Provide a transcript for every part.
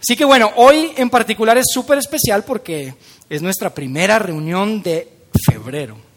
Así que bueno, hoy en particular es súper especial porque es nuestra primera reunión de febrero.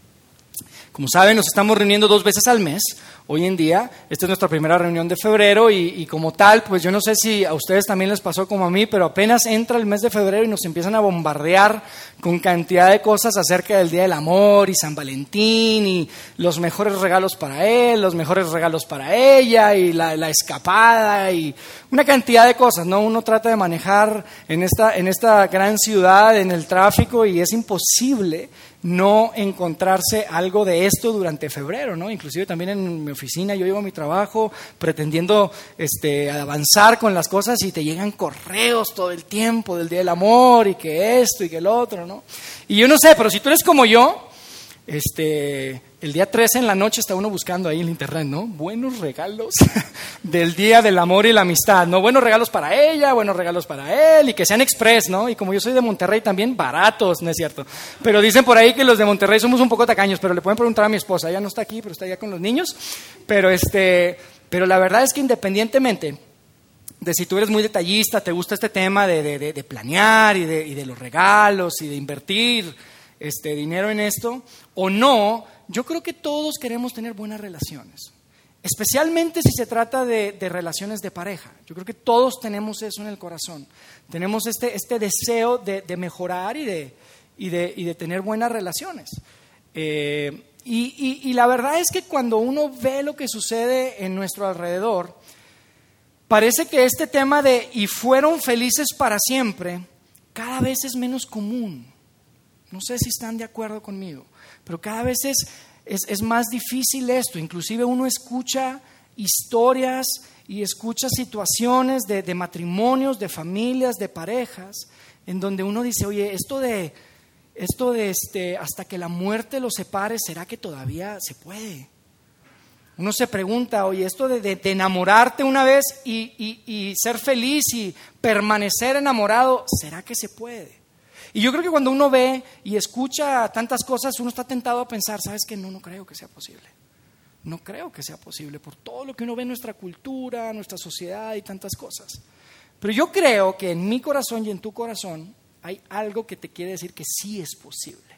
Como saben, nos estamos reuniendo dos veces al mes hoy en día. Esta es nuestra primera reunión de febrero y, como tal, pues yo no sé si a ustedes también les pasó como a mí, pero apenas entra el mes de febrero y nos empiezan a bombardear con cantidad de cosas acerca del Día del Amor y San Valentín y los mejores regalos para él, los mejores regalos para ella y la, la escapada y una cantidad de cosas, ¿no? Uno trata de manejar en esta, en esta gran ciudad, en el tráfico y es imposible no encontrarse algo de esto durante febrero, ¿no? Inclusive también en mi oficina yo llevo mi trabajo pretendiendo este, avanzar con las cosas y te llegan correos todo el tiempo del Día del Amor y que esto y que el otro, ¿no? Y yo no sé, pero si tú eres como yo, este, el día 13 en la noche está uno buscando ahí en el internet, ¿no? Buenos regalos del Día del Amor y la Amistad, ¿no? Buenos regalos para ella, buenos regalos para él y que sean express, ¿no? Y como yo soy de Monterrey también, baratos, ¿no es cierto? Pero dicen por ahí que los de Monterrey somos un poco tacaños, pero le pueden preguntar a mi esposa, ella no está aquí, pero está allá con los niños. Pero, este, pero la verdad es que independientemente de si tú eres muy detallista, te gusta este tema de, de, planear y de, y de los regalos y de invertir este, dinero en esto o no, yo creo que todos queremos tener buenas relaciones. Especialmente si se trata de, relaciones de pareja. Yo creo que todos tenemos eso en el corazón. Tenemos este, este deseo de, mejorar y de, tener buenas relaciones. Eh, y, y la verdad es que cuando uno ve lo que sucede en nuestro alrededor, parece que este tema de y fueron felices para siempre cada vez es menos común. No sé si están de acuerdo conmigo, pero cada vez es, es, más difícil esto. Inclusive uno escucha historias y escucha situaciones de, de, matrimonios, de familias, de parejas, en donde uno dice, oye, esto de, esto de este, hasta que la muerte los separe, ¿será que todavía se puede? Uno se pregunta, oye, esto de, de, enamorarte una vez y, y, y ser feliz y permanecer enamorado, ¿será que se puede? Y yo creo que cuando uno ve y escucha tantas cosas, uno está tentado a pensar, ¿sabes qué? No, no creo que sea posible. No creo que sea posible por todo lo que uno ve en nuestra cultura, nuestra sociedad y tantas cosas. Pero yo creo que en mi corazón y en tu corazón hay algo que te quiere decir que sí es posible.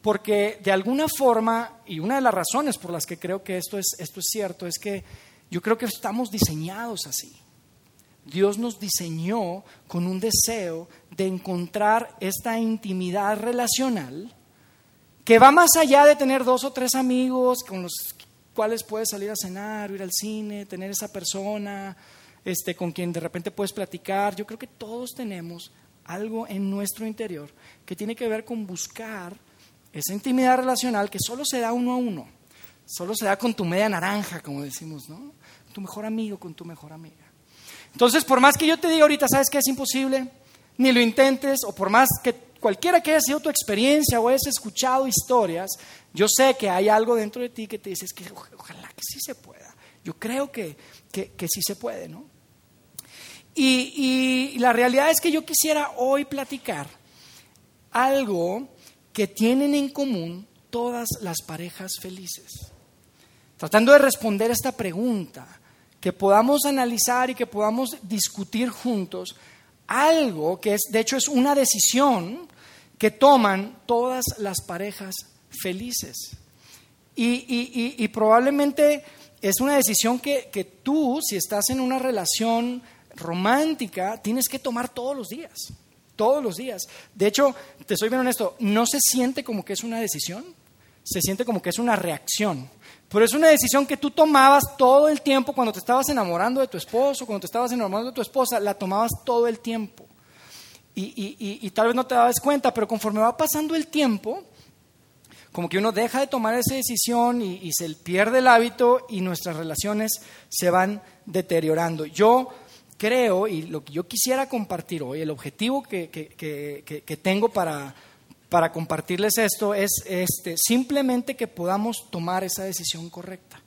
Porque de alguna forma, y una de las razones por las que creo que esto es, esto es cierto, es que yo creo que estamos diseñados así. Dios nos diseñó con un deseo de encontrar esta intimidad relacional que va más allá de tener dos o tres amigos con los cuales puedes salir a cenar, ir al cine, tener esa persona este, con quien de repente puedes platicar. Yo creo que todos tenemos algo en nuestro interior que tiene que ver con buscar esa intimidad relacional que solo se da uno a uno, solo se da con tu media naranja, como decimos, ¿no? Tu mejor amigo, con tu mejor amiga. Entonces, por más que yo te diga ahorita, ¿sabes qué es imposible? Ni lo intentes, o por más que cualquiera que haya sido tu experiencia o hayas escuchado historias, yo sé que hay algo dentro de ti que te dices que ojalá que sí se pueda. Yo creo que, que, sí se puede, ¿no? Y, y la realidad es que yo quisiera hoy platicar algo que tienen en común todas las parejas felices. Tratando de responder esta pregunta, que podamos analizar y que podamos discutir juntos algo que es, de hecho, es una decisión que toman todas las parejas felices. Y, probablemente es una decisión que, que tú, si estás en una relación romántica, tienes que tomar todos los días, todos los días. De hecho, te soy bien honesto, no se siente como que es una decisión, se siente como que es una reacción. Pero es una decisión que tú tomabas todo el tiempo cuando te estabas enamorando de tu esposo, cuando te estabas enamorando de tu esposa, la tomabas todo el tiempo. Y, tal vez no te dabas cuenta, pero conforme va pasando el tiempo, como que uno deja de tomar esa decisión y, se pierde el hábito y nuestras relaciones se van deteriorando. Yo creo, y lo que yo quisiera compartir hoy, el objetivo que, que tengo para, para compartirles esto es este, simplemente que podamos tomar esa decisión correcta.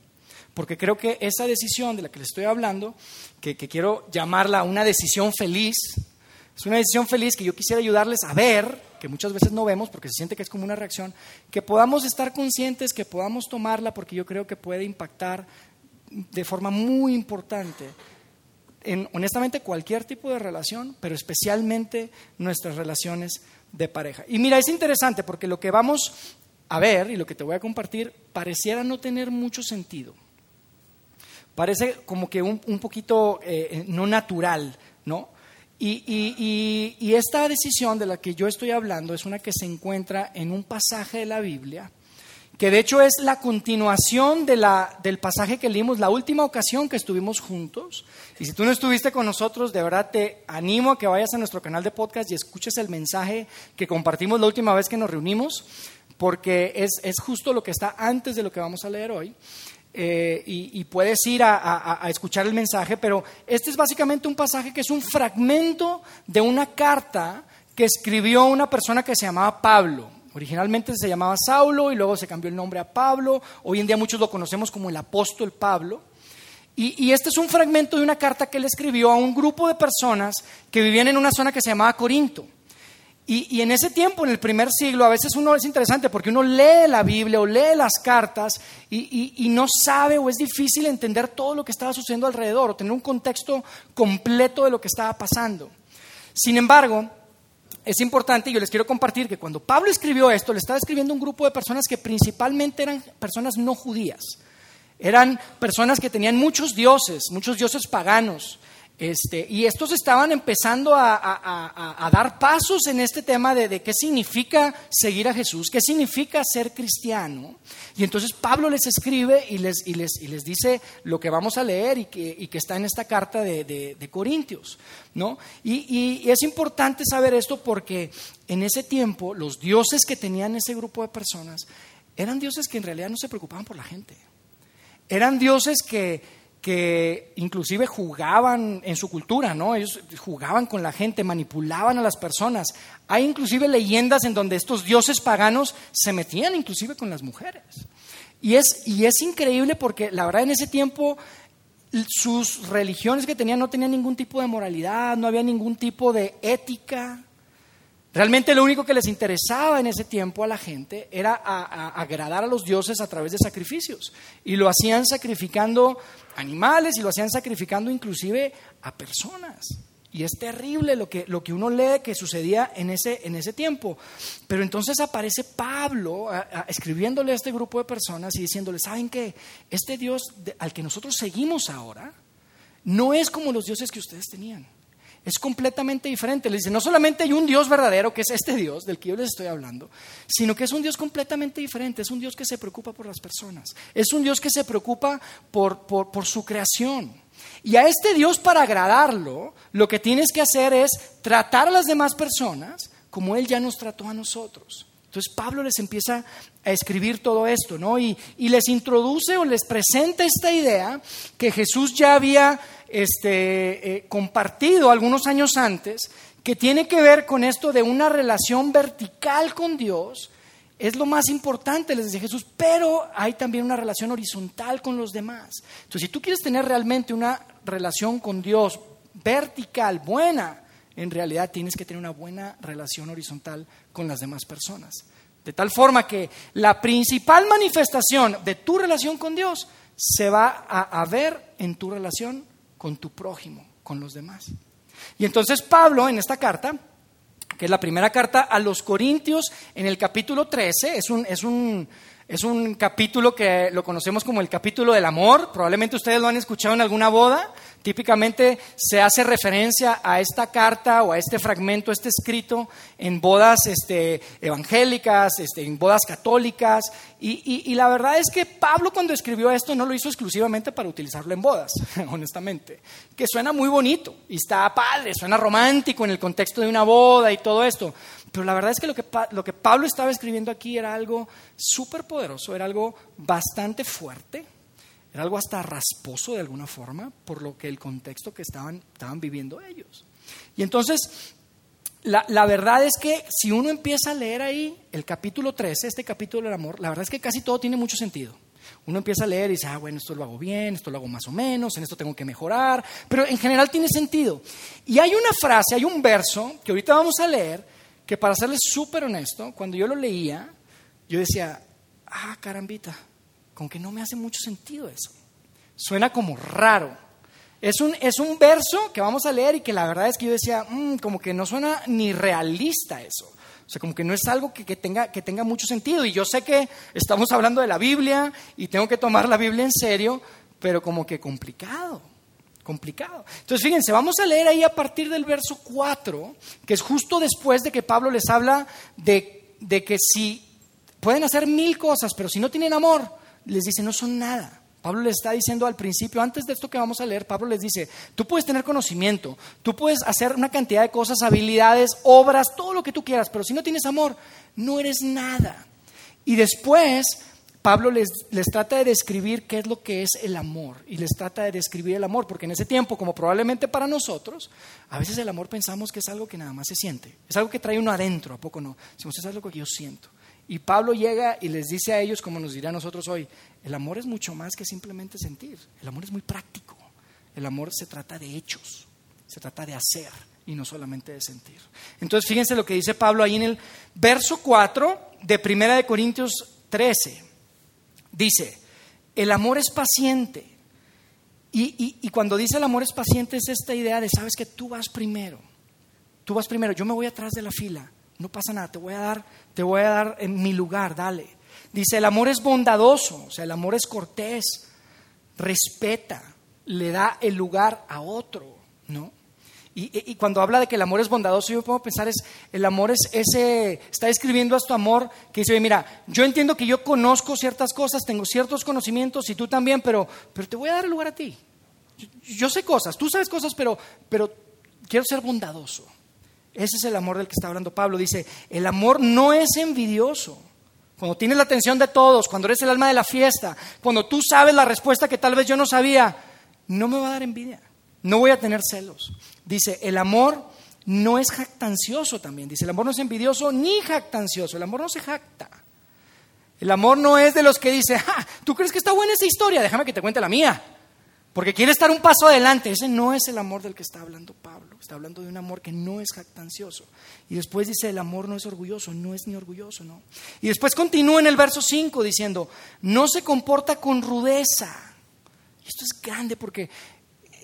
Porque creo que esa decisión de la que les estoy hablando, que, quiero llamarla una decisión feliz, es una decisión feliz que yo quisiera ayudarles a ver, que muchas veces no vemos porque se siente que es como una reacción, que podamos estar conscientes, que podamos tomarla porque yo creo que puede impactar de forma muy importante en honestamente cualquier tipo de relación, pero especialmente nuestras relaciones de pareja. Y mira, es interesante porque lo que vamos a ver y lo que te voy a compartir pareciera no tener mucho sentido. Parece como que un, poquito eh, no natural, ¿no? Y, y, esta decisión de la que yo estoy hablando es una que se encuentra en un pasaje de la Biblia, que de hecho es la continuación de la, del pasaje que leímos la última ocasión que estuvimos juntos. Y si tú no estuviste con nosotros, de verdad te animo a que vayas a nuestro canal de podcast y escuches el mensaje que compartimos la última vez que nos reunimos, porque es, es justo lo que está antes de lo que vamos a leer hoy. Eh, y, puedes ir a, escuchar el mensaje, pero este es básicamente un pasaje que es un fragmento de una carta que escribió una persona que se llamaba Pablo. Originalmente se llamaba Saulo y luego se cambió el nombre a Pablo. Hoy en día muchos lo conocemos como el apóstol Pablo. Y, este es un fragmento de una carta que él escribió a un grupo de personas que vivían en una zona que se llamaba Corinto. Y, en ese tiempo, en el primer siglo, a veces uno es interesante porque uno lee la Biblia o lee las cartas y, no sabe o es difícil entender todo lo que estaba sucediendo alrededor o tener un contexto completo de lo que estaba pasando. Sin embargo, es importante y yo les quiero compartir que cuando Pablo escribió esto, le estaba escribiendo a un grupo de personas que principalmente eran personas no judías. Eran personas que tenían muchos dioses, muchos dioses paganos. Este, y estos estaban empezando a, dar pasos en este tema de, qué significa seguir a Jesús, qué significa ser cristiano. Y entonces Pablo les escribe y les, dice lo que vamos a leer y que, está en esta carta de, Corintios. ¿no? Y es importante saber esto porque en ese tiempo los dioses que tenían ese grupo de personas eran dioses que en realidad no se preocupaban por la gente. Eran dioses que que inclusive jugaban en su cultura, ¿no? Ellos jugaban con la gente, manipulaban a las personas. Hay inclusive leyendas en donde estos dioses paganos se metían inclusive con las mujeres. Y es, y es increíble porque la verdad en ese tiempo sus religiones que tenían no tenían ningún tipo de moralidad, no había ningún tipo de ética, Realmente lo único que les interesaba en ese tiempo a la gente era agradar a los dioses a través de sacrificios. Y lo hacían sacrificando animales y lo hacían sacrificando inclusive a personas. Y es terrible lo que, lo que uno lee que sucedía en ese, en ese tiempo. Pero entonces aparece Pablo escribiéndole a este grupo de personas y diciéndole, ¿saben qué? Este Dios al que nosotros seguimos ahora no es como los dioses que ustedes tenían es completamente diferente. Le dice, no solamente hay un Dios verdadero, que es este Dios del que yo les estoy hablando, sino que es un Dios completamente diferente. Es un Dios que se preocupa por las personas. Es un Dios que se preocupa por, por, su creación. Y a este Dios, para agradarlo, lo que tienes que hacer es tratar a las demás personas como Él ya nos trató a nosotros. Entonces Pablo les empieza a escribir todo esto, ¿no? Y, y, les introduce o les presenta esta idea que Jesús ya había este, eh, compartido algunos años antes, que tiene que ver con esto de una relación vertical con Dios, es lo más importante, les dice Jesús, pero hay también una relación horizontal con los demás. Entonces, si tú quieres tener realmente una relación con Dios vertical, buena, en realidad tienes que tener una buena relación horizontal con las demás personas. De tal forma que la principal manifestación de tu relación con Dios se va a, a ver en tu relación con tu prójimo, con los demás. Y entonces Pablo en esta carta, que es la primera carta a los Corintios, en el capítulo 13, es un, es un, es un capítulo que lo conocemos como el capítulo del amor, probablemente ustedes lo han escuchado en alguna boda, Típicamente se hace referencia a esta carta o a este fragmento, este escrito en bodas este, evangélicas, este, en bodas católicas. Y, la verdad es que Pablo cuando escribió esto no lo hizo exclusivamente para utilizarlo en bodas, honestamente. Que suena muy bonito y está padre, suena romántico en el contexto de una boda y todo esto. Pero la verdad es que lo que, lo que Pablo estaba escribiendo aquí era algo súper poderoso, era algo bastante fuerte era algo hasta rasposo de alguna forma por lo que el contexto que estaban, estaban viviendo ellos. Y entonces, la, la, verdad es que si uno empieza a leer ahí el capítulo 13, este capítulo del amor, la verdad es que casi todo tiene mucho sentido. Uno empieza a leer y dice, ah, bueno, esto lo hago bien, esto lo hago más o menos, en esto tengo que mejorar, pero en general tiene sentido. Y hay una frase, hay un verso que ahorita vamos a leer, que para serles súper honesto, cuando yo lo leía, yo decía, ah, carambita, con que no me hace mucho sentido eso. Suena como raro. Es un, es un verso que vamos a leer y que la verdad es que yo decía, mm, como que no suena ni realista eso. O sea, como que no es algo que, tenga, que tenga mucho sentido. Y yo sé que estamos hablando de la Biblia y tengo que tomar la Biblia en serio, pero como que complicado, complicado. Entonces, fíjense, vamos a leer ahí a partir del verso 4, que es justo después de que Pablo les habla de, de que si pueden hacer mil cosas, pero si no tienen amor, les dice, no son nada. Pablo les está diciendo al principio, antes de esto que vamos a leer, Pablo les dice, tú puedes tener conocimiento, tú puedes hacer una cantidad de cosas, habilidades, obras, todo lo que tú quieras, pero si no tienes amor, no eres nada. Y después, Pablo les, les trata de describir qué es lo que es el amor, y les trata de describir el amor, porque en ese tiempo, como probablemente para nosotros, a veces el amor pensamos que es algo que nada más se siente, es algo que trae uno adentro, ¿a poco no? Si es algo que yo siento. Y Pablo llega y les dice a ellos, como nos dirá a nosotros hoy, el amor es mucho más que simplemente sentir, el amor es muy práctico, el amor se trata de hechos, se trata de hacer y no solamente de sentir. Entonces fíjense lo que dice Pablo ahí en el verso 4 de 1 de Corintios 13. Dice, el amor es paciente. Y, y cuando dice el amor es paciente es esta idea de, sabes que tú vas primero, tú vas primero, yo me voy atrás de la fila no pasa nada, te voy a dar, te voy a dar en mi lugar, dale. Dice, el amor es bondadoso, o sea, el amor es cortés, respeta, le da el lugar a otro, ¿no? Y, cuando habla de que el amor es bondadoso, yo puedo pensar es, el amor es ese, está describiendo a tu amor que dice, mira, yo entiendo que yo conozco ciertas cosas, tengo ciertos conocimientos y tú también, pero, pero te voy a dar el lugar a ti. Yo, sé cosas, tú sabes cosas, pero, pero quiero ser bondadoso. Ese es el amor del que está hablando Pablo. Dice, el amor no es envidioso. Cuando tienes la atención de todos, cuando eres el alma de la fiesta, cuando tú sabes la respuesta que tal vez yo no sabía, no me va a dar envidia. No voy a tener celos. Dice, el amor no es jactancioso también. Dice, el amor no es envidioso ni jactancioso. El amor no se jacta. El amor no es de los que dice, ah, ¿tú crees que está buena esa historia? Déjame que te cuente la mía. Porque quiere estar un paso adelante. Ese no es el amor del que está hablando Pablo. Está hablando de un amor que no es jactancioso. Y después dice, el amor no es orgulloso. No es ni orgulloso, ¿no? Y después continúa en el verso 5 diciendo, no se comporta con rudeza. Esto es grande porque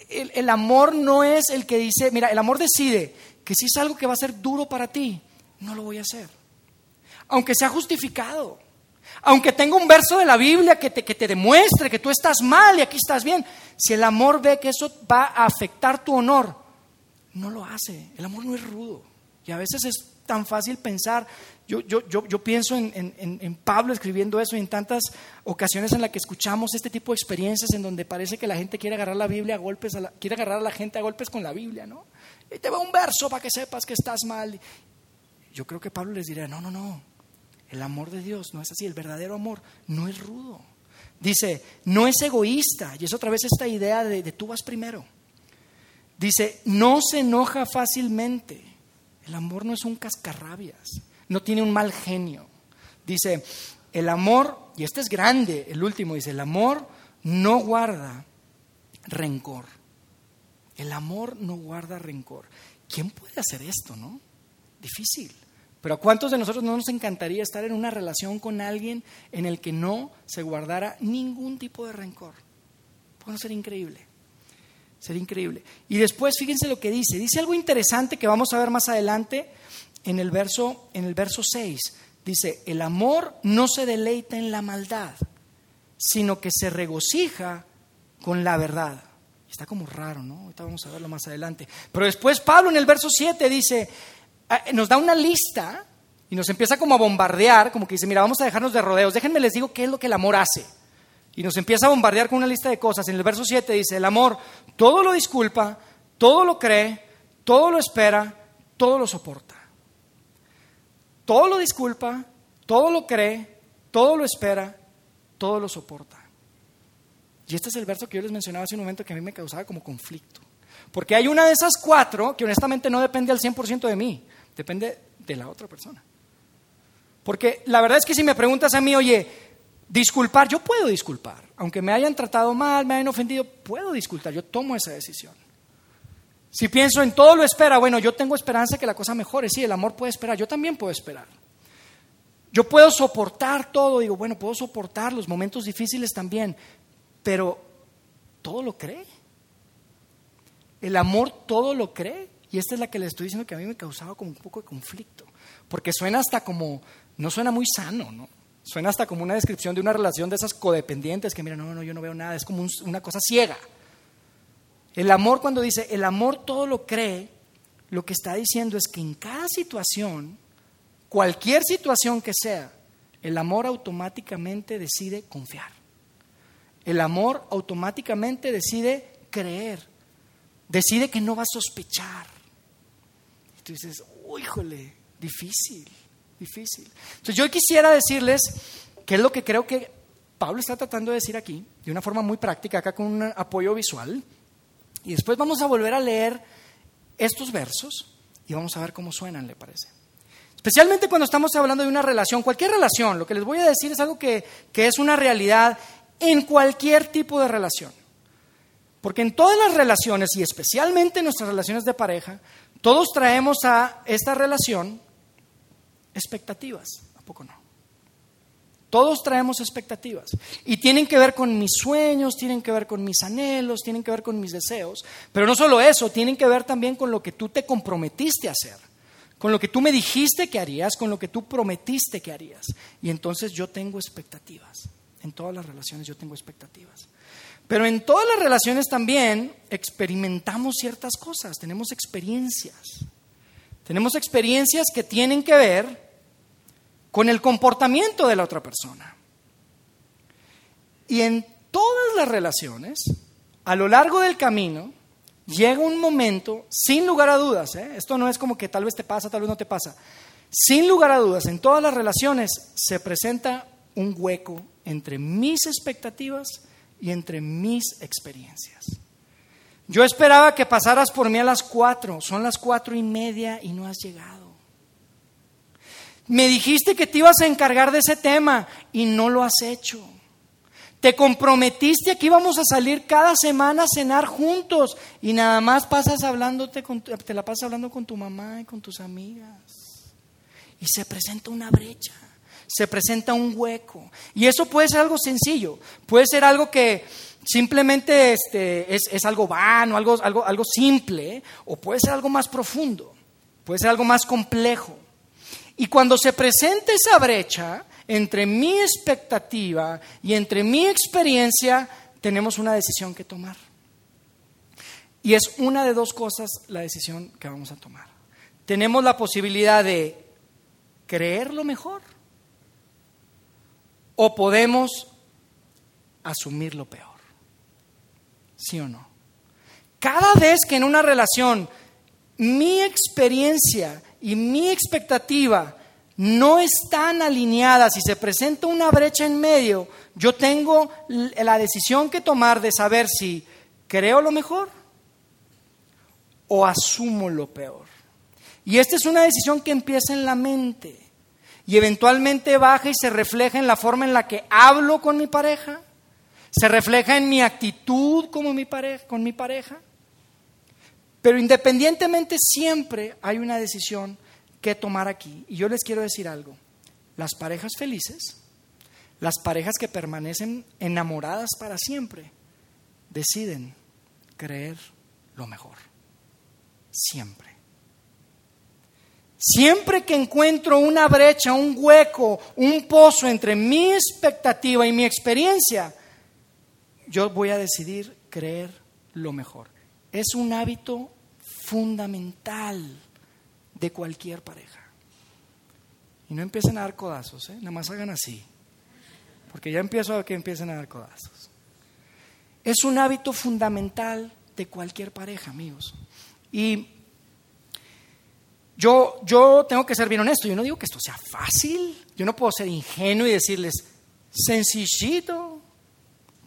el, el amor no es el que dice, mira, el amor decide que si es algo que va a ser duro para ti, no lo voy a hacer. Aunque sea justificado. Aunque tenga un verso de la Biblia que te, que te demuestre que tú estás mal y aquí estás bien, si el amor ve que eso va a afectar tu honor, no lo hace. El amor no es rudo. Y a veces es tan fácil pensar, yo, yo, yo, yo pienso en, en, en, Pablo escribiendo eso y en tantas ocasiones en las que escuchamos este tipo de experiencias en donde parece que la gente quiere agarrar la Biblia a golpes, quiere agarrar a la gente a golpes con la Biblia, ¿no? Y te va un verso para que sepas que estás mal. Yo creo que Pablo les diría, no, no, no, el amor de Dios no es así, el verdadero amor no es rudo. Dice, no es egoísta, y es otra vez esta idea de, de tú vas primero. Dice, no se enoja fácilmente. El amor no es un cascarrabias, no tiene un mal genio. Dice, el amor, y este es grande, el último dice, el amor no guarda rencor. El amor no guarda rencor. ¿Quién puede hacer esto, no? Difícil. Pero ¿a cuántos de nosotros no nos encantaría estar en una relación con alguien en el que no se guardara ningún tipo de rencor? Puede ser increíble. Sería increíble. Y después fíjense lo que dice. Dice algo interesante que vamos a ver más adelante en el verso, en el verso 6. Dice, el amor no se deleita en la maldad, sino que se regocija con la verdad. Está como raro, ¿no? Ahorita vamos a verlo más adelante. Pero después Pablo en el verso 7 dice, nos da una lista y nos empieza como a bombardear, como que dice, mira, vamos a dejarnos de rodeos, déjenme les digo qué es lo que el amor hace. Y nos empieza a bombardear con una lista de cosas. En el verso 7 dice, el amor todo lo disculpa, todo lo cree, todo lo espera, todo lo soporta. Todo lo disculpa, todo lo cree, todo lo espera, todo lo soporta. Y este es el verso que yo les mencionaba hace un momento que a mí me causaba como conflicto. Porque hay una de esas cuatro que honestamente no depende al 100% de mí. Depende de la otra persona. Porque la verdad es que si me preguntas a mí, oye, disculpar, yo puedo disculpar. Aunque me hayan tratado mal, me hayan ofendido, puedo disculpar. Yo tomo esa decisión. Si pienso en todo lo espera, bueno, yo tengo esperanza que la cosa mejore. Sí, el amor puede esperar. Yo también puedo esperar. Yo puedo soportar todo. Digo, bueno, puedo soportar los momentos difíciles también. Pero todo lo cree. el amor todo lo cree. Y esta es la que le estoy diciendo que a mí me causaba como un poco de conflicto. Porque suena hasta como, no suena muy sano, ¿no? Suena hasta como una descripción de una relación de esas codependientes que, mira, no, no, yo no veo nada, es como una cosa ciega. El amor cuando dice, el amor todo lo cree, lo que está diciendo es que en cada situación, cualquier situación que sea, el amor automáticamente decide confiar. El amor automáticamente decide creer. Decide que no va a sospechar. Tú dices, híjole, difícil, difícil. Entonces yo quisiera decirles qué es lo que creo que Pablo está tratando de decir aquí, de una forma muy práctica, acá con un apoyo visual. Y después vamos a volver a leer estos versos y vamos a ver cómo suenan, ¿le parece? Especialmente cuando estamos hablando de una relación, cualquier relación, lo que les voy a decir es algo que, que es una realidad en cualquier tipo de relación. Porque en todas las relaciones, y especialmente en nuestras relaciones de pareja, todos traemos a esta relación expectativas, ¿a poco no? Todos traemos expectativas y tienen que ver con mis sueños, tienen que ver con mis anhelos, tienen que ver con mis deseos, pero no solo eso, tienen que ver también con lo que tú te comprometiste a hacer, con lo que tú me dijiste que harías, con lo que tú prometiste que harías. Y entonces yo tengo expectativas. En todas las relaciones yo tengo expectativas. Pero en todas las relaciones también experimentamos ciertas cosas, tenemos experiencias. Tenemos experiencias que tienen que ver con el comportamiento de la otra persona. Y en todas las relaciones, a lo largo del camino, llega un momento, sin lugar a dudas, ¿eh? esto no es como que tal vez te pasa, tal vez no te pasa, sin lugar a dudas, en todas las relaciones se presenta un hueco entre mis expectativas y entre mis experiencias. Yo esperaba que pasaras por mí a las cuatro, son las cuatro y media y no has llegado. Me dijiste que te ibas a encargar de ese tema y no lo has hecho. Te comprometiste que íbamos a salir cada semana a cenar juntos y nada más pasas hablándote te la pasas hablando con tu mamá y con tus amigas. Y se presenta una brecha, se presenta un hueco. Y eso puede ser algo sencillo, puede ser algo que simplemente este, es, es algo vano, algo, algo, algo simple, o puede ser algo más profundo, puede ser algo más complejo. Y cuando se presenta esa brecha entre mi expectativa y entre mi experiencia, tenemos una decisión que tomar. Y es una de dos cosas la decisión que vamos a tomar. Tenemos la posibilidad de creer lo mejor o podemos asumir lo peor. ¿Sí o no? Cada vez que en una relación mi experiencia y mi expectativa no están alineadas y se presenta una brecha en medio, yo tengo la decisión que tomar de saber si creo lo mejor o asumo lo peor. Y esta es una decisión que empieza en la mente y eventualmente baja y se refleja en la forma en la que hablo con mi pareja, se refleja en mi actitud como mi pareja, con mi pareja pero independientemente siempre hay una decisión que tomar aquí. Y yo les quiero decir algo. Las parejas felices, las parejas que permanecen enamoradas para siempre, deciden creer lo mejor. Siempre. Siempre que encuentro una brecha, un hueco, un pozo entre mi expectativa y mi experiencia, yo voy a decidir creer lo mejor. Es un hábito fundamental de cualquier pareja. Y no empiecen a dar codazos, ¿eh? nada más hagan así, porque ya empiezo a que empiecen a dar codazos. Es un hábito fundamental de cualquier pareja, amigos. Y yo, yo tengo que ser bien honesto, yo no digo que esto sea fácil, yo no puedo ser ingenuo y decirles, sencillito,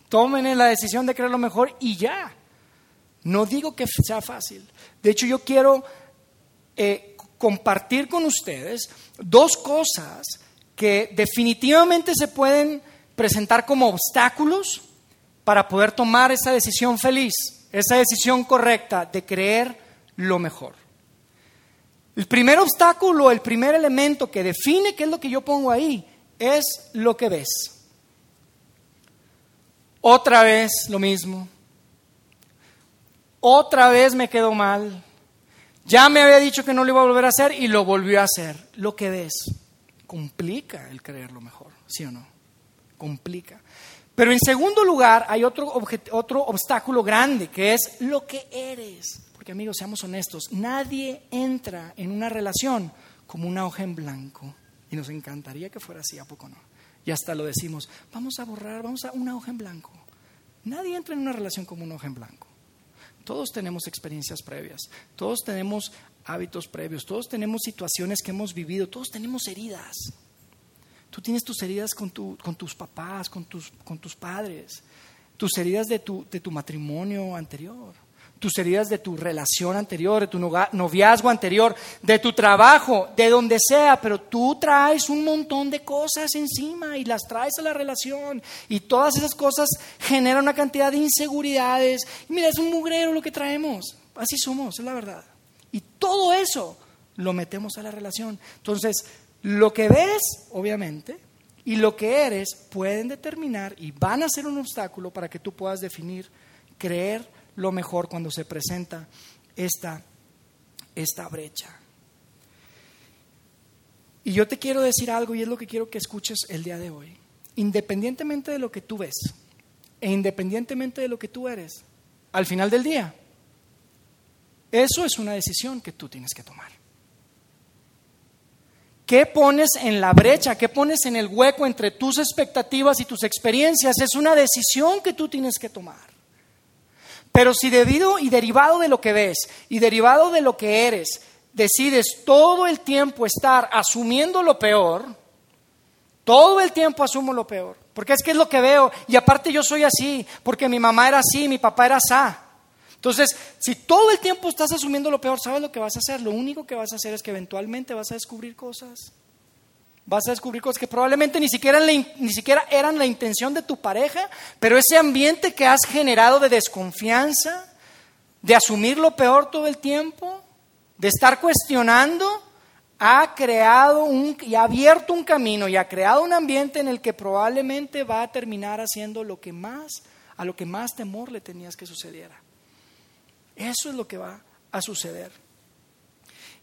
tomen la decisión de creer lo mejor y ya. No digo que sea fácil. De hecho, yo quiero eh, compartir con ustedes dos cosas que definitivamente se pueden presentar como obstáculos para poder tomar esa decisión feliz, esa decisión correcta de creer lo mejor. El primer obstáculo, el primer elemento que define qué es lo que yo pongo ahí, es lo que ves. Otra vez lo mismo. Otra vez me quedó mal. Ya me había dicho que no lo iba a volver a hacer y lo volvió a hacer. Lo que ves complica el creerlo mejor, ¿sí o no? Complica. Pero en segundo lugar hay otro, otro obstáculo grande que es lo que eres. Porque amigos, seamos honestos, nadie entra en una relación como una hoja en blanco. Y nos encantaría que fuera así, ¿a poco no? Y hasta lo decimos, vamos a borrar, vamos a una hoja en blanco. Nadie entra en una relación como una hoja en blanco. Todos tenemos experiencias previas, todos tenemos hábitos previos, todos tenemos situaciones que hemos vivido, todos tenemos heridas. Tú tienes tus heridas con, tus papás, con tus, padres, tus heridas de tu matrimonio anterior tus heridas de tu relación anterior, de tu noviazgo anterior, de tu trabajo, de donde sea, pero tú traes un montón de cosas encima y las traes a la relación y todas esas cosas generan una cantidad de inseguridades. Y mira, es un mugrero lo que traemos, así somos, es la verdad. Y todo eso lo metemos a la relación. Entonces, lo que ves, obviamente, y lo que eres pueden determinar y van a ser un obstáculo para que tú puedas definir, creer, lo mejor cuando se presenta esta, esta brecha. Y yo te quiero decir algo y es lo que quiero que escuches el día de hoy. Independientemente de lo que tú ves e independientemente de lo que tú eres, al final del día, eso es una decisión que tú tienes que tomar. ¿Qué pones en la brecha? ¿Qué pones en el hueco entre tus expectativas y tus experiencias? Es una decisión que tú tienes que tomar. Pero si debido y derivado de lo que ves y derivado de lo que eres, decides todo el tiempo estar asumiendo lo peor, todo el tiempo asumo lo peor, porque es que es lo que veo y aparte yo soy así, porque mi mamá era así, mi papá era así. Entonces, si todo el tiempo estás asumiendo lo peor, ¿sabes lo que vas a hacer? Lo único que vas a hacer es que eventualmente vas a descubrir cosas vas a descubrir cosas que probablemente ni siquiera, ni siquiera eran la intención de tu pareja, pero ese ambiente que has generado de desconfianza, de asumir lo peor todo el tiempo, de estar cuestionando, ha creado y ha abierto un camino y ha creado un ambiente en el que probablemente va a terminar haciendo lo que más, a lo que más temor le tenías que sucediera. Eso es lo que va a suceder.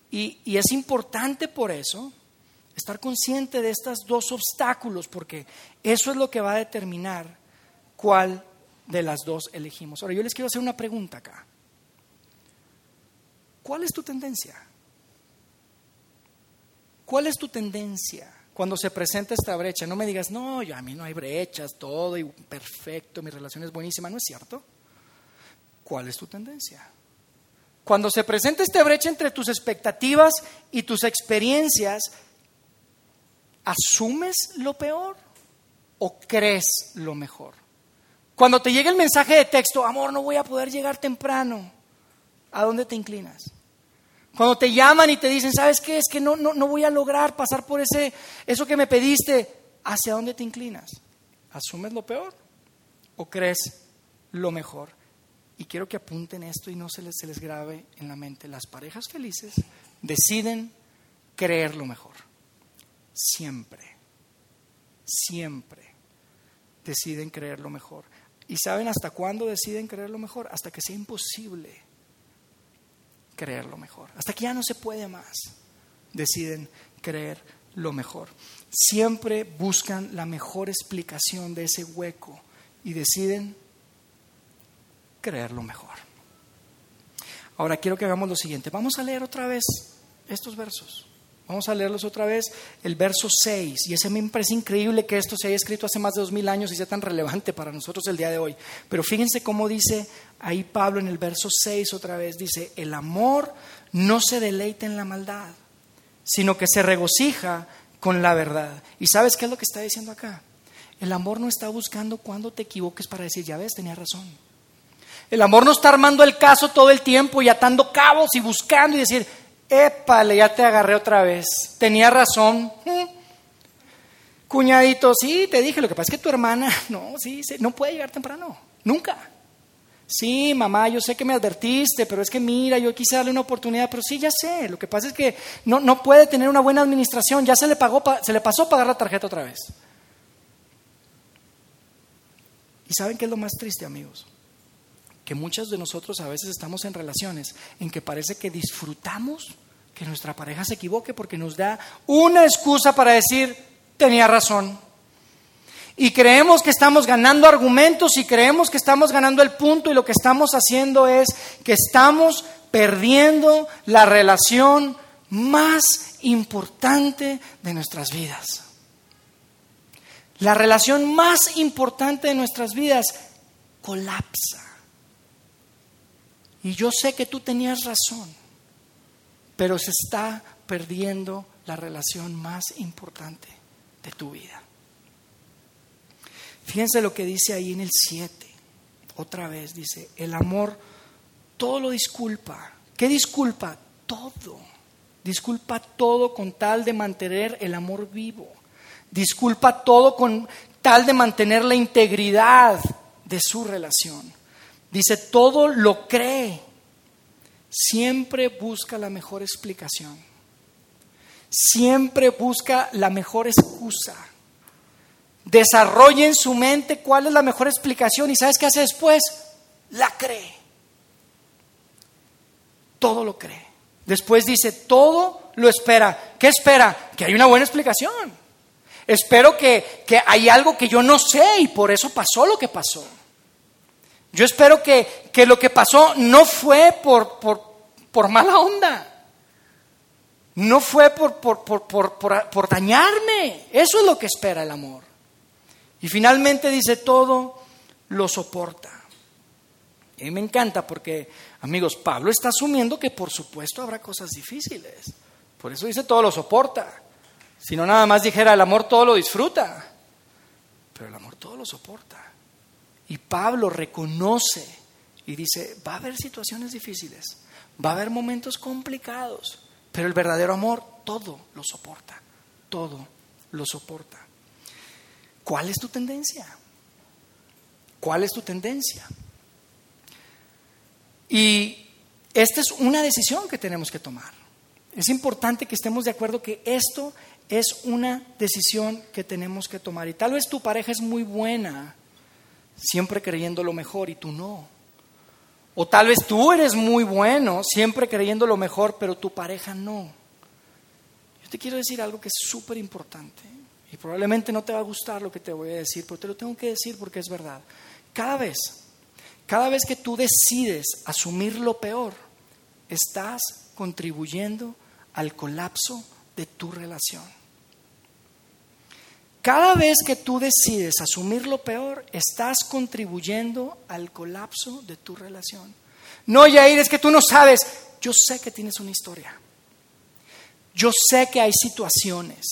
Y, y es importante por eso Estar consciente de estos dos obstáculos, porque eso es lo que va a determinar cuál de las dos elegimos. Ahora, yo les quiero hacer una pregunta acá. ¿Cuál es tu tendencia? ¿Cuál es tu tendencia cuando se presenta esta brecha? No me digas, no, yo, a mí no hay brechas, todo y perfecto, mi relación es buenísima, ¿no es cierto? ¿Cuál es tu tendencia? Cuando se presenta esta brecha entre tus expectativas y tus experiencias, ¿asumes lo peor o crees lo mejor? Cuando te llega el mensaje de texto, amor, no voy a poder llegar temprano, ¿a dónde te inclinas? Cuando te llaman y te dicen, ¿sabes qué? Es que no, no, no voy a lograr pasar por ese, eso que me pediste, ¿hacia dónde te inclinas? ¿Asumes lo peor o crees lo mejor? Y quiero que apunten esto y no se les, se les grabe en la mente. Las parejas felices deciden creer lo mejor siempre, siempre deciden creer lo mejor. ¿Y saben hasta cuándo deciden creer lo mejor? Hasta que sea imposible creer lo mejor. Hasta que ya no se puede más. Deciden creer lo mejor. Siempre buscan la mejor explicación de ese hueco y deciden creer lo mejor. Ahora quiero que hagamos lo siguiente. Vamos a leer otra vez estos versos. Vamos a leerlos otra vez, el verso 6. Y ese me parece increíble que esto se haya escrito hace más de dos mil años y sea tan relevante para nosotros el día de hoy. Pero fíjense cómo dice ahí Pablo en el verso 6 otra vez, dice, el amor no se deleita en la maldad, sino que se regocija con la verdad. ¿Y sabes qué es lo que está diciendo acá? El amor no está buscando cuando te equivoques para decir, ya ves, tenía razón. El amor no está armando el caso todo el tiempo y atando cabos y buscando y decir, Épale, ya te agarré otra vez. Tenía razón. Cuñadito, sí, te dije, lo que pasa es que tu hermana, no, sí, no puede llegar temprano, nunca. Sí, mamá, yo sé que me advertiste, pero es que mira, yo quise darle una oportunidad, pero sí, ya sé, lo que pasa es que no, no puede tener una buena administración, ya se le, pagó, se le pasó pagar la tarjeta otra vez. ¿Y saben qué es lo más triste, amigos? Que muchos de nosotros a veces estamos en relaciones en que parece que disfrutamos que nuestra pareja se equivoque porque nos da una excusa para decir, tenía razón. Y creemos que estamos ganando argumentos y creemos que estamos ganando el punto y lo que estamos haciendo es que estamos perdiendo la relación más importante de nuestras vidas. La relación más importante de nuestras vidas colapsa. Y yo sé que tú tenías razón, pero se está perdiendo la relación más importante de tu vida. Fíjense lo que dice ahí en el 7. Otra vez dice, el amor todo lo disculpa. ¿Qué disculpa? Todo. Disculpa todo con tal de mantener el amor vivo. Disculpa todo con tal de mantener la integridad de su relación. Dice, todo lo cree. Siempre busca la mejor explicación. Siempre busca la mejor excusa. Desarrolla en su mente cuál es la mejor explicación y ¿sabes qué hace después? La cree. Todo lo cree. Después dice, todo lo espera. ¿Qué espera? Que hay una buena explicación. Espero que, que hay algo que yo no sé y por eso pasó lo que pasó. Yo espero que, lo que pasó no fue por, por, mala onda. No fue por, por, dañarme. Eso es lo que espera el amor. Y finalmente dice, todo lo soporta. Y me encanta porque, amigos, Pablo está asumiendo que por supuesto habrá cosas difíciles. Por eso dice, todo lo soporta. Si no nada más dijera, el amor todo lo disfruta. Pero el amor todo lo soporta. Y Pablo reconoce y dice, va a haber situaciones difíciles, va a haber momentos complicados, pero el verdadero amor todo lo soporta, todo lo soporta. ¿Cuál es tu tendencia? ¿Cuál es tu tendencia? Y esta es una decisión que tenemos que tomar. Es importante que estemos de acuerdo que esto es una decisión que tenemos que tomar. Y tal vez tu pareja es muy buena siempre creyendo lo mejor y tú no. O tal vez tú eres muy bueno, siempre creyendo lo mejor, pero tu pareja no. Yo te quiero decir algo que es súper importante y probablemente no te va a gustar lo que te voy a decir, pero te lo tengo que decir porque es verdad. Cada vez, cada vez que tú decides asumir lo peor, estás contribuyendo al colapso de tu relación. Cada vez que tú decides asumir lo peor, estás contribuyendo al colapso de tu relación. No, Yair, es que tú no sabes. Yo sé que tienes una historia. Yo sé que hay situaciones.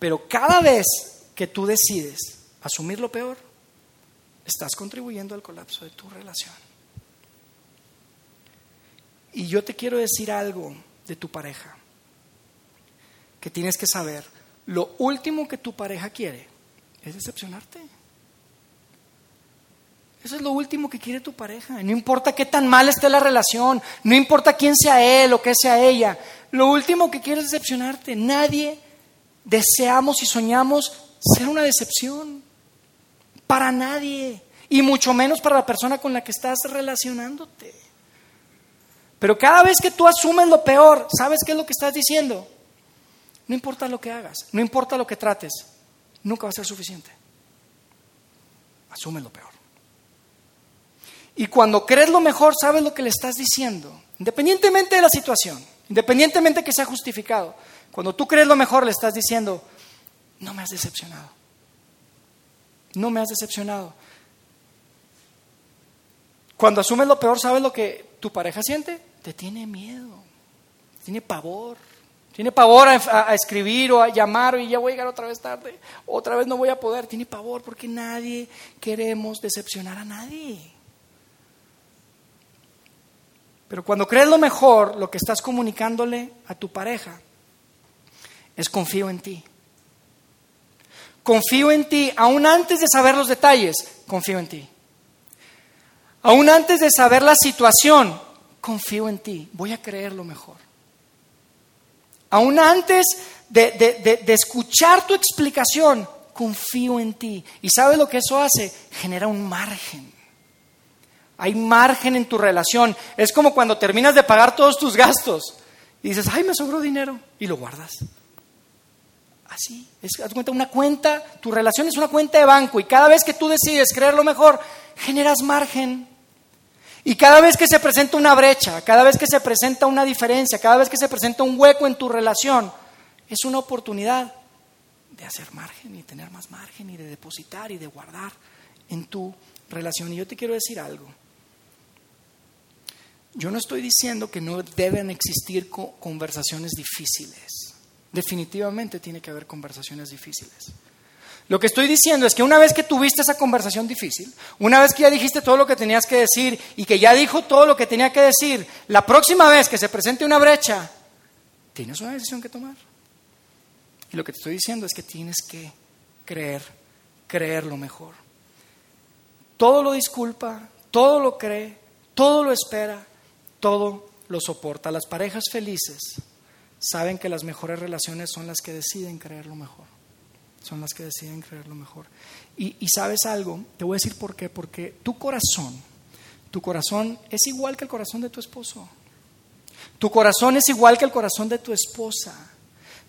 Pero cada vez que tú decides asumir lo peor, estás contribuyendo al colapso de tu relación. Y yo te quiero decir algo de tu pareja que tienes que saber lo último que tu pareja quiere es decepcionarte. Eso es lo último que quiere tu pareja. No importa qué tan mal esté la relación, no importa quién sea él o qué sea ella. Lo último que quiere es decepcionarte. Nadie deseamos y soñamos ser una decepción. Para nadie. Y mucho menos para la persona con la que estás relacionándote. Pero cada vez que tú asumes lo peor, ¿sabes qué es lo que estás diciendo? No importa lo que hagas, no importa lo que trates, nunca va a ser suficiente. Asume lo peor. Y cuando crees lo mejor, sabes lo que le estás diciendo, independientemente de la situación, independientemente que sea justificado. Cuando tú crees lo mejor, le estás diciendo, no me has decepcionado. No me has decepcionado. Cuando asumes lo peor, ¿sabes lo que tu pareja siente? Te tiene miedo, tiene pavor. Tiene pavor a, escribir o a llamar y ya voy a llegar otra vez tarde, otra vez no voy a poder. Tiene pavor porque nadie queremos decepcionar a nadie. Pero cuando crees lo mejor, lo que estás comunicándole a tu pareja es confío en ti. Confío en ti, aún antes de saber los detalles, confío en ti. Aún antes de saber la situación, confío en ti. Voy a creer lo mejor. Aún antes de, escuchar tu explicación, confío en ti. ¿Y sabes lo que eso hace? Genera un margen Hay margen en tu relación. Es como cuando terminas de pagar todos tus gastos y dices, ay, me sobró dinero y lo guardas. Así, es cuenta una cuenta, tu relación es una cuenta de banco y cada vez que tú decides creer lo mejor, generas margen. Y cada vez que se presenta una brecha, cada vez que se presenta una diferencia, cada vez que se presenta un hueco en tu relación, es una oportunidad de hacer margen y tener más margen y de depositar y de guardar en tu relación. Y yo te quiero decir algo. Yo no estoy diciendo que no deben existir conversaciones difíciles. Definitivamente tiene que haber conversaciones difíciles. Lo que estoy diciendo es que una vez que tuviste esa conversación difícil, una vez que ya dijiste todo lo que tenías que decir y que ya dijo todo lo que tenía que decir, la próxima vez que se presente una brecha, tienes una decisión que tomar. Y lo que te estoy diciendo es que tienes que creer, creer lo mejor. Todo lo disculpa, todo lo cree, todo lo espera, todo lo soporta. Las parejas felices saben que las mejores relaciones son las que deciden creer lo mejor. Son las que deciden creer lo mejor. Y, y sabes algo, te voy a decir por qué. Porque tu corazón, tu corazón es igual que el corazón de tu esposo. Tu corazón es igual que el corazón de tu esposa.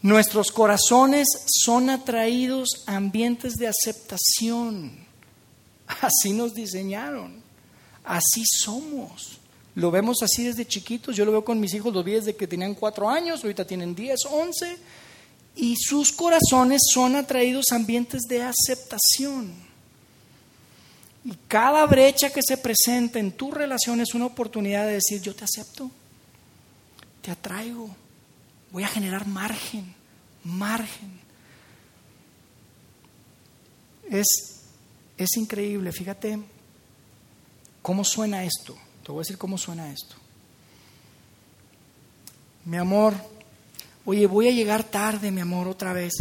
Nuestros corazones son atraídos a ambientes de aceptación. Así nos diseñaron. Así somos. Lo vemos así desde chiquitos. Yo lo veo con mis hijos, los vi desde que tenían cuatro años, ahorita tienen diez, once. Y sus corazones son atraídos a ambientes de aceptación. Y cada brecha que se presenta en tu relación es una oportunidad de decir, yo te acepto, te atraigo, Voy a generar margen, margen. Es, es increíble, fíjate cómo suena esto. Te voy a decir cómo suena esto. Mi amor, oye, voy a llegar tarde, mi amor, otra vez.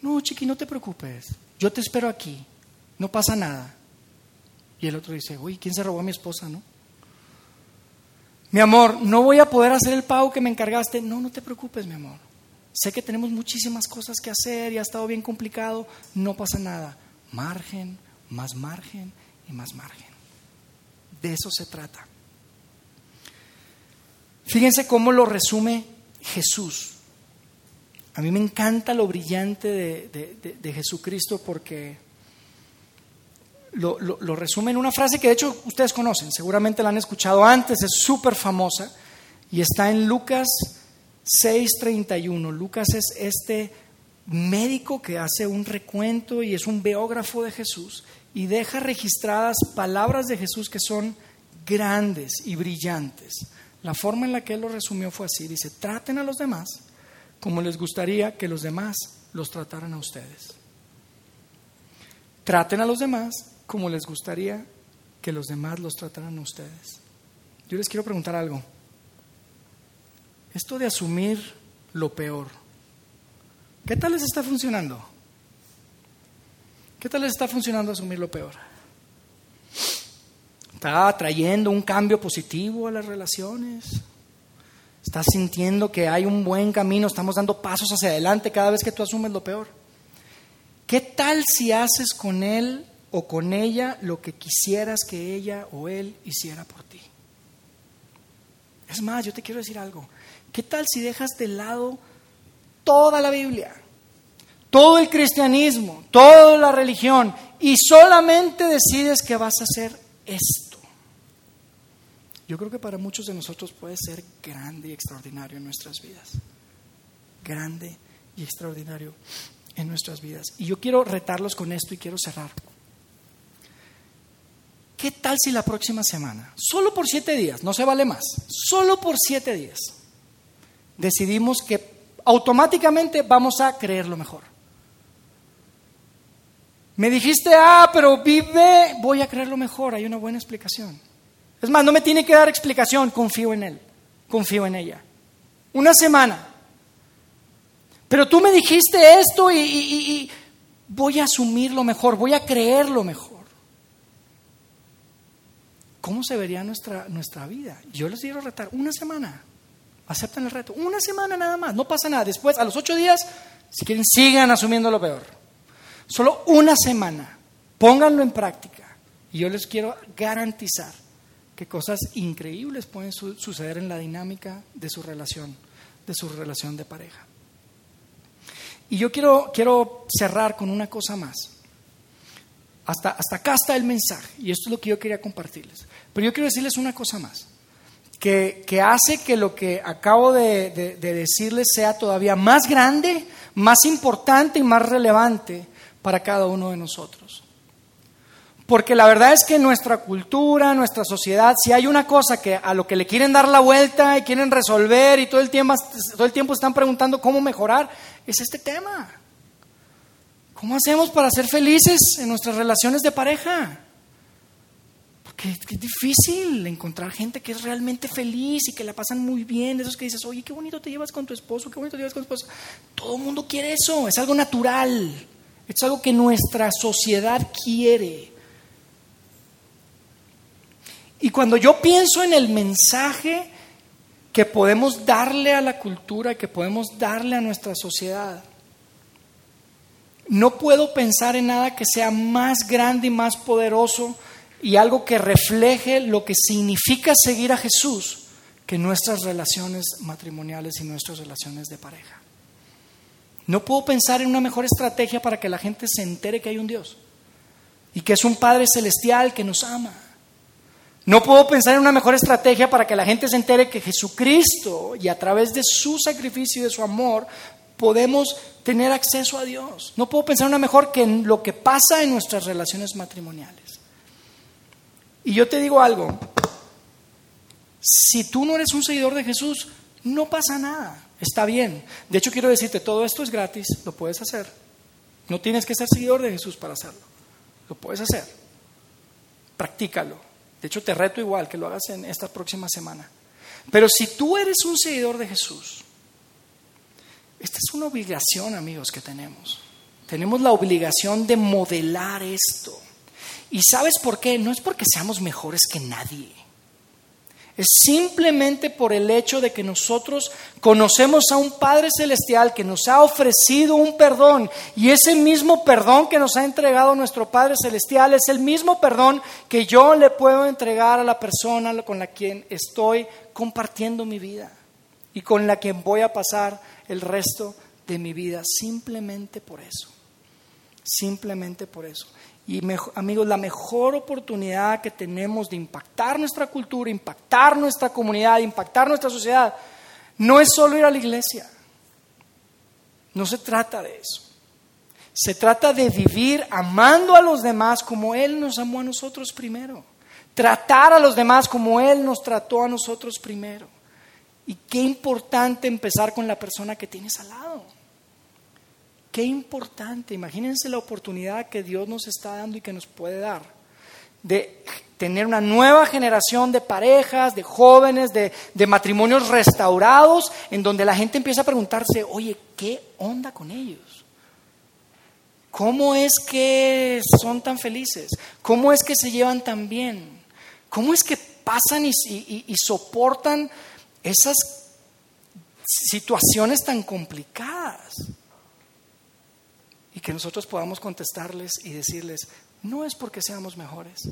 No, chiqui, no te preocupes. Yo te espero aquí. No pasa nada. Y el otro dice, uy, ¿quién se robó a mi esposa, no? Mi amor, no voy a poder hacer el pago que me encargaste. No, no te preocupes, mi amor. Sé que tenemos muchísimas cosas que hacer y ha estado bien complicado. No pasa nada. Margen, más margen y más margen. De eso se trata. Fíjense cómo lo resume Jesús. A mí me encanta lo brillante de, de Jesucristo porque lo, resume en una frase que de hecho ustedes conocen, seguramente la han escuchado antes, es súper famosa y está en Lucas 6:31. Lucas es este médico que hace un recuento y es un biógrafo de Jesús y deja registradas palabras de Jesús que son grandes y brillantes. La forma en la que él lo resumió fue así, dice, traten a los demás como les gustaría que los demás los trataran a ustedes. Traten a los demás como les gustaría que los demás los trataran a ustedes. Yo les quiero preguntar algo. Esto de asumir lo peor, ¿qué tal les está funcionando? ¿Qué tal les está funcionando asumir lo peor? ¿Está trayendo un cambio positivo a las relaciones? ¿Estás sintiendo que hay un buen camino? Estamos dando pasos hacia adelante cada vez que tú asumes lo peor. ¿Qué tal si haces con él o con ella lo que quisieras que ella o él hiciera por ti. Es más, yo te quiero decir algo. ¿Qué tal si dejas de lado toda la Biblia, todo el cristianismo, toda la religión y solamente decides que vas a hacer esto? Yo creo que para muchos de nosotros puede ser grande y extraordinario en nuestras vidas. Grande y extraordinario en nuestras vidas. Y yo quiero retarlos con esto y quiero cerrar. ¿Qué tal si la próxima semana, solo por siete días, no se vale más, solo por siete días, decidimos que automáticamente vamos a creer lo mejor? Me dijiste, ah, pero vive, voy a creer lo mejor, hay una buena explicación. Es más, no me tiene que dar explicación, confío en él, confío en ella. Una semana. Pero tú me dijiste esto y, voy a asumir lo mejor, voy a creer lo mejor. ¿cómo se vería nuestra, nuestra vida? Yo les quiero retar una semana. Acepten el reto. Una semana nada más. No pasa nada. Después, a los ocho días, si quieren, sigan asumiendo lo peor. Solo una semana. Pónganlo en práctica. Y yo les quiero garantizar que cosas increíbles pueden suceder en la dinámica de su relación, de su relación de pareja. Y yo quiero, quiero cerrar con una cosa más. Hasta, hasta acá está el mensaje, y esto es lo que yo quería compartirles. Pero yo quiero decirles una cosa más, que, que hace que lo que acabo de, de decirles sea todavía más grande, más importante y más relevante para cada uno de nosotros. Porque la verdad es que nuestra cultura, nuestra sociedad, si hay una cosa que a lo que le quieren dar la vuelta y quieren resolver y todo el tiempo, todo el tiempo están preguntando cómo mejorar, es este tema. ¿Cómo hacemos para ser felices en nuestras relaciones de pareja? Porque es difícil encontrar gente que es realmente feliz y que la pasan muy bien. Esos que dices, oye, qué bonito te llevas con tu esposo, qué bonito te llevas con tu esposa. Todo el mundo quiere eso, es algo natural. Es algo que nuestra sociedad quiere. Y cuando yo pienso en el mensaje que podemos darle a la cultura, que podemos darle a nuestra sociedad, no puedo pensar en nada que sea más grande y más poderoso y algo que refleje lo que significa seguir a Jesús que nuestras relaciones matrimoniales y nuestras relaciones de pareja. No puedo pensar en una mejor estrategia para que la gente se entere que hay un Dios y que es un Padre celestial que nos ama no puedo pensar en una mejor estrategia para que la gente se entere que Jesucristo y a través de su sacrificio y de su amor podemos tener acceso a Dios. No puedo pensar en una mejor que en lo que pasa en nuestras relaciones matrimoniales. Y yo te digo algo, si tú no eres un seguidor de Jesús, no pasa nada, está bien. De hecho, quiero decirte, todo esto es gratis, lo puedes hacer. No tienes que ser seguidor de Jesús para hacerlo, lo puedes hacer. Practícalo. De hecho, te reto igual que lo hagas en esta próxima semana. Pero si tú eres un seguidor de Jesús, esta es una obligación, amigos, que tenemos. Tenemos la obligación de modelar esto. ¿Y sabes por qué? No es porque seamos mejores que nadie. Es simplemente por el hecho de que nosotros conocemos a un Padre Celestial que nos ha ofrecido un perdón y ese mismo perdón que nos ha entregado nuestro Padre Celestial es el mismo perdón que yo le puedo entregar a la persona con la quien estoy compartiendo mi vida y con la quien voy a pasar el resto de mi vida, simplemente por eso, simplemente por eso. Y amigos, la mejor oportunidad que tenemos de impactar nuestra cultura, impactar nuestra comunidad, impactar nuestra sociedad, no es solo ir a la iglesia. No se trata de eso. Se trata de vivir amando a los demás como Él nos amó a nosotros primero. Tratar a los demás como Él nos trató a nosotros primero. Y qué importante empezar con la persona que tienes al lado. Qué importante, imagínense la oportunidad que Dios nos está dando y que nos puede dar de tener una nueva generación de parejas, de jóvenes, de, de, matrimonios restaurados, en donde la gente empieza a preguntarse, oye, ¿qué onda con ellos? ¿Cómo es que son tan felices? ¿Cómo es que se llevan tan bien? ¿Cómo es que pasan y, y soportan esas situaciones tan complicadas? Que nosotros podamos contestarles y decirles, no es porque seamos mejores,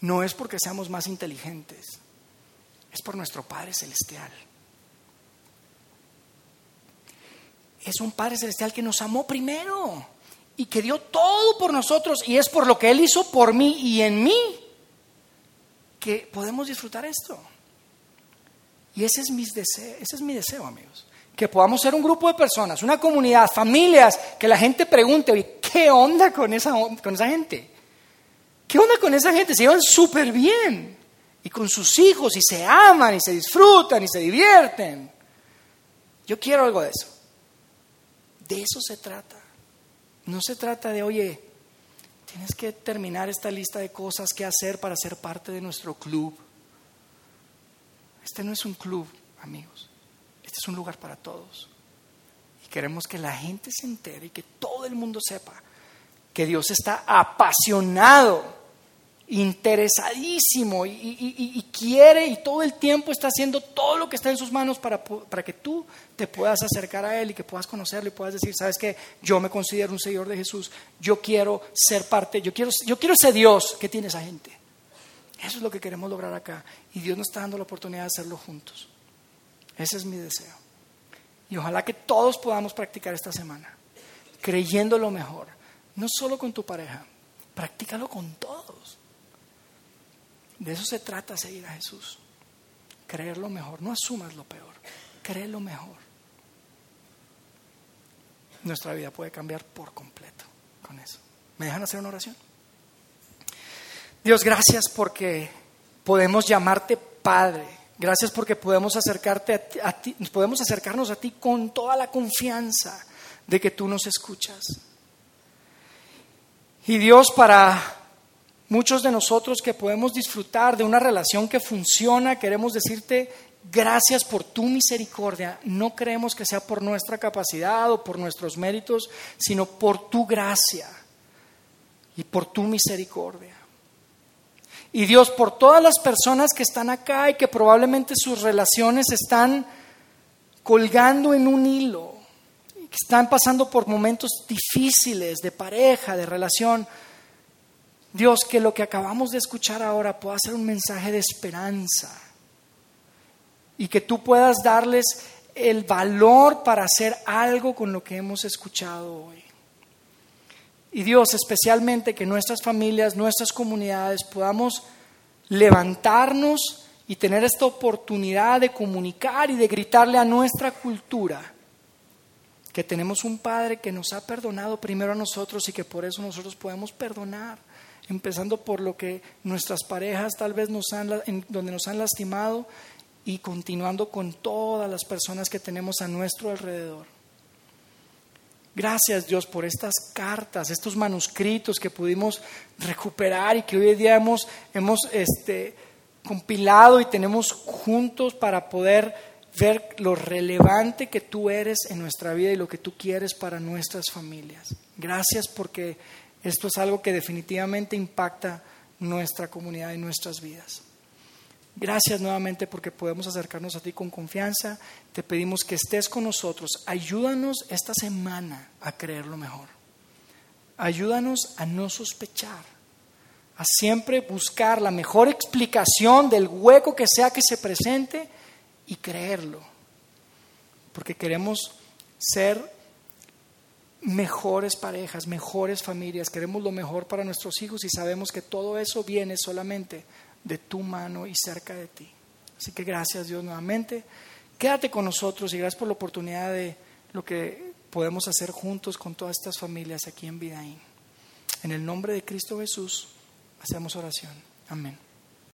no es porque seamos más inteligentes, es por nuestro Padre Celestial. Es un Padre Celestial que nos amó primero y que dio todo por nosotros y es por lo que Él hizo por mí y en mí que podemos disfrutar esto. Y ese es mi deseo, ese es mi deseo, amigos que podamos ser un grupo de personas, una comunidad, familias, que la gente pregunte, ¿qué onda con esa, con esa gente? ¿Qué onda con esa gente? Se llevan súper bien. Y con sus hijos, y se aman, y se disfrutan, y se divierten. Yo quiero algo de eso. De eso se trata. No se trata de, oye, tienes que terminar esta lista de cosas que hacer para ser parte de nuestro club. Este no es un club, amigos. Este es un lugar para todos. Y queremos que la gente se entere y que todo el mundo sepa que Dios está apasionado interesadísimo y, quiere y todo el tiempo está haciendo todo lo que está en sus manos para, para, que tú te puedas acercar a Él y que puedas conocerlo y puedas decir, sabes que yo me considero un seguidor de Jesús, yo quiero ser parte, yo quiero, yo quiero ser Dios que tiene esa gente. Eso es lo que queremos lograr acá y Dios nos está dando la oportunidad de hacerlo juntos. Ese es mi deseo. Y ojalá que todos podamos practicar esta semana, creyendo lo mejor, no solo con tu pareja, practícalo con todos. De eso se trata seguir a Jesús. Creer lo mejor. No asumas lo peor. Cree lo mejor. Nuestra vida puede cambiar por completo con eso. ¿Me dejan hacer una oración? Dios, gracias porque podemos llamarte Padre. Gracias porque podemos acercarte podemos acercarnos a ti con toda la confianza de que tú nos escuchas. Y Dios, para Muchos de nosotros que podemos disfrutar de una relación que funciona, queremos decirte gracias por tu misericordia. No creemos que sea por nuestra capacidad o por nuestros méritos, sino por tu gracia y por tu misericordia. Y Dios, por todas las personas que están acá y que probablemente sus relaciones están colgando en un hilo, que están pasando por momentos difíciles de pareja, de relación, Dios, que lo que acabamos de escuchar ahora pueda ser un mensaje de esperanza y que tú puedas darles el valor para hacer algo con lo que hemos escuchado hoy. Y Dios, especialmente que nuestras familias, nuestras comunidades podamos levantarnos y tener esta oportunidad de comunicar y de gritarle a nuestra cultura que tenemos un Padre que nos ha perdonado primero a nosotros y que por eso nosotros podemos perdonar empezando por lo que nuestras parejas tal vez nos han, donde nos han lastimado y continuando con todas las personas que tenemos a nuestro alrededor. Gracias Dios por estas cartas, estos manuscritos que pudimos recuperar y que hoy día hemos, hemos este, compilado y tenemos juntos para poder ver lo relevante que tú eres en nuestra vida y lo que tú quieres para nuestras familias. Gracias porque esto es algo que definitivamente impacta nuestra comunidad y nuestras vidas. Gracias nuevamente porque podemos acercarnos a ti con confianza. Te pedimos que estés con nosotros. Ayúdanos esta semana a creer lo mejor. Ayúdanos a no sospechar, a siempre buscar la mejor explicación del hueco que sea que se presente y creerlo. Porque queremos ser mejores parejas, mejores familias, queremos lo mejor para nuestros hijos y sabemos que todo eso viene solamente de tu mano y cerca de ti. Así que gracias Dios nuevamente. Quédate con nosotros y gracias por la oportunidad de lo que podemos hacer juntos con todas estas familias aquí en Vidaín. En el nombre de Cristo Jesús hacemos oración. Amén.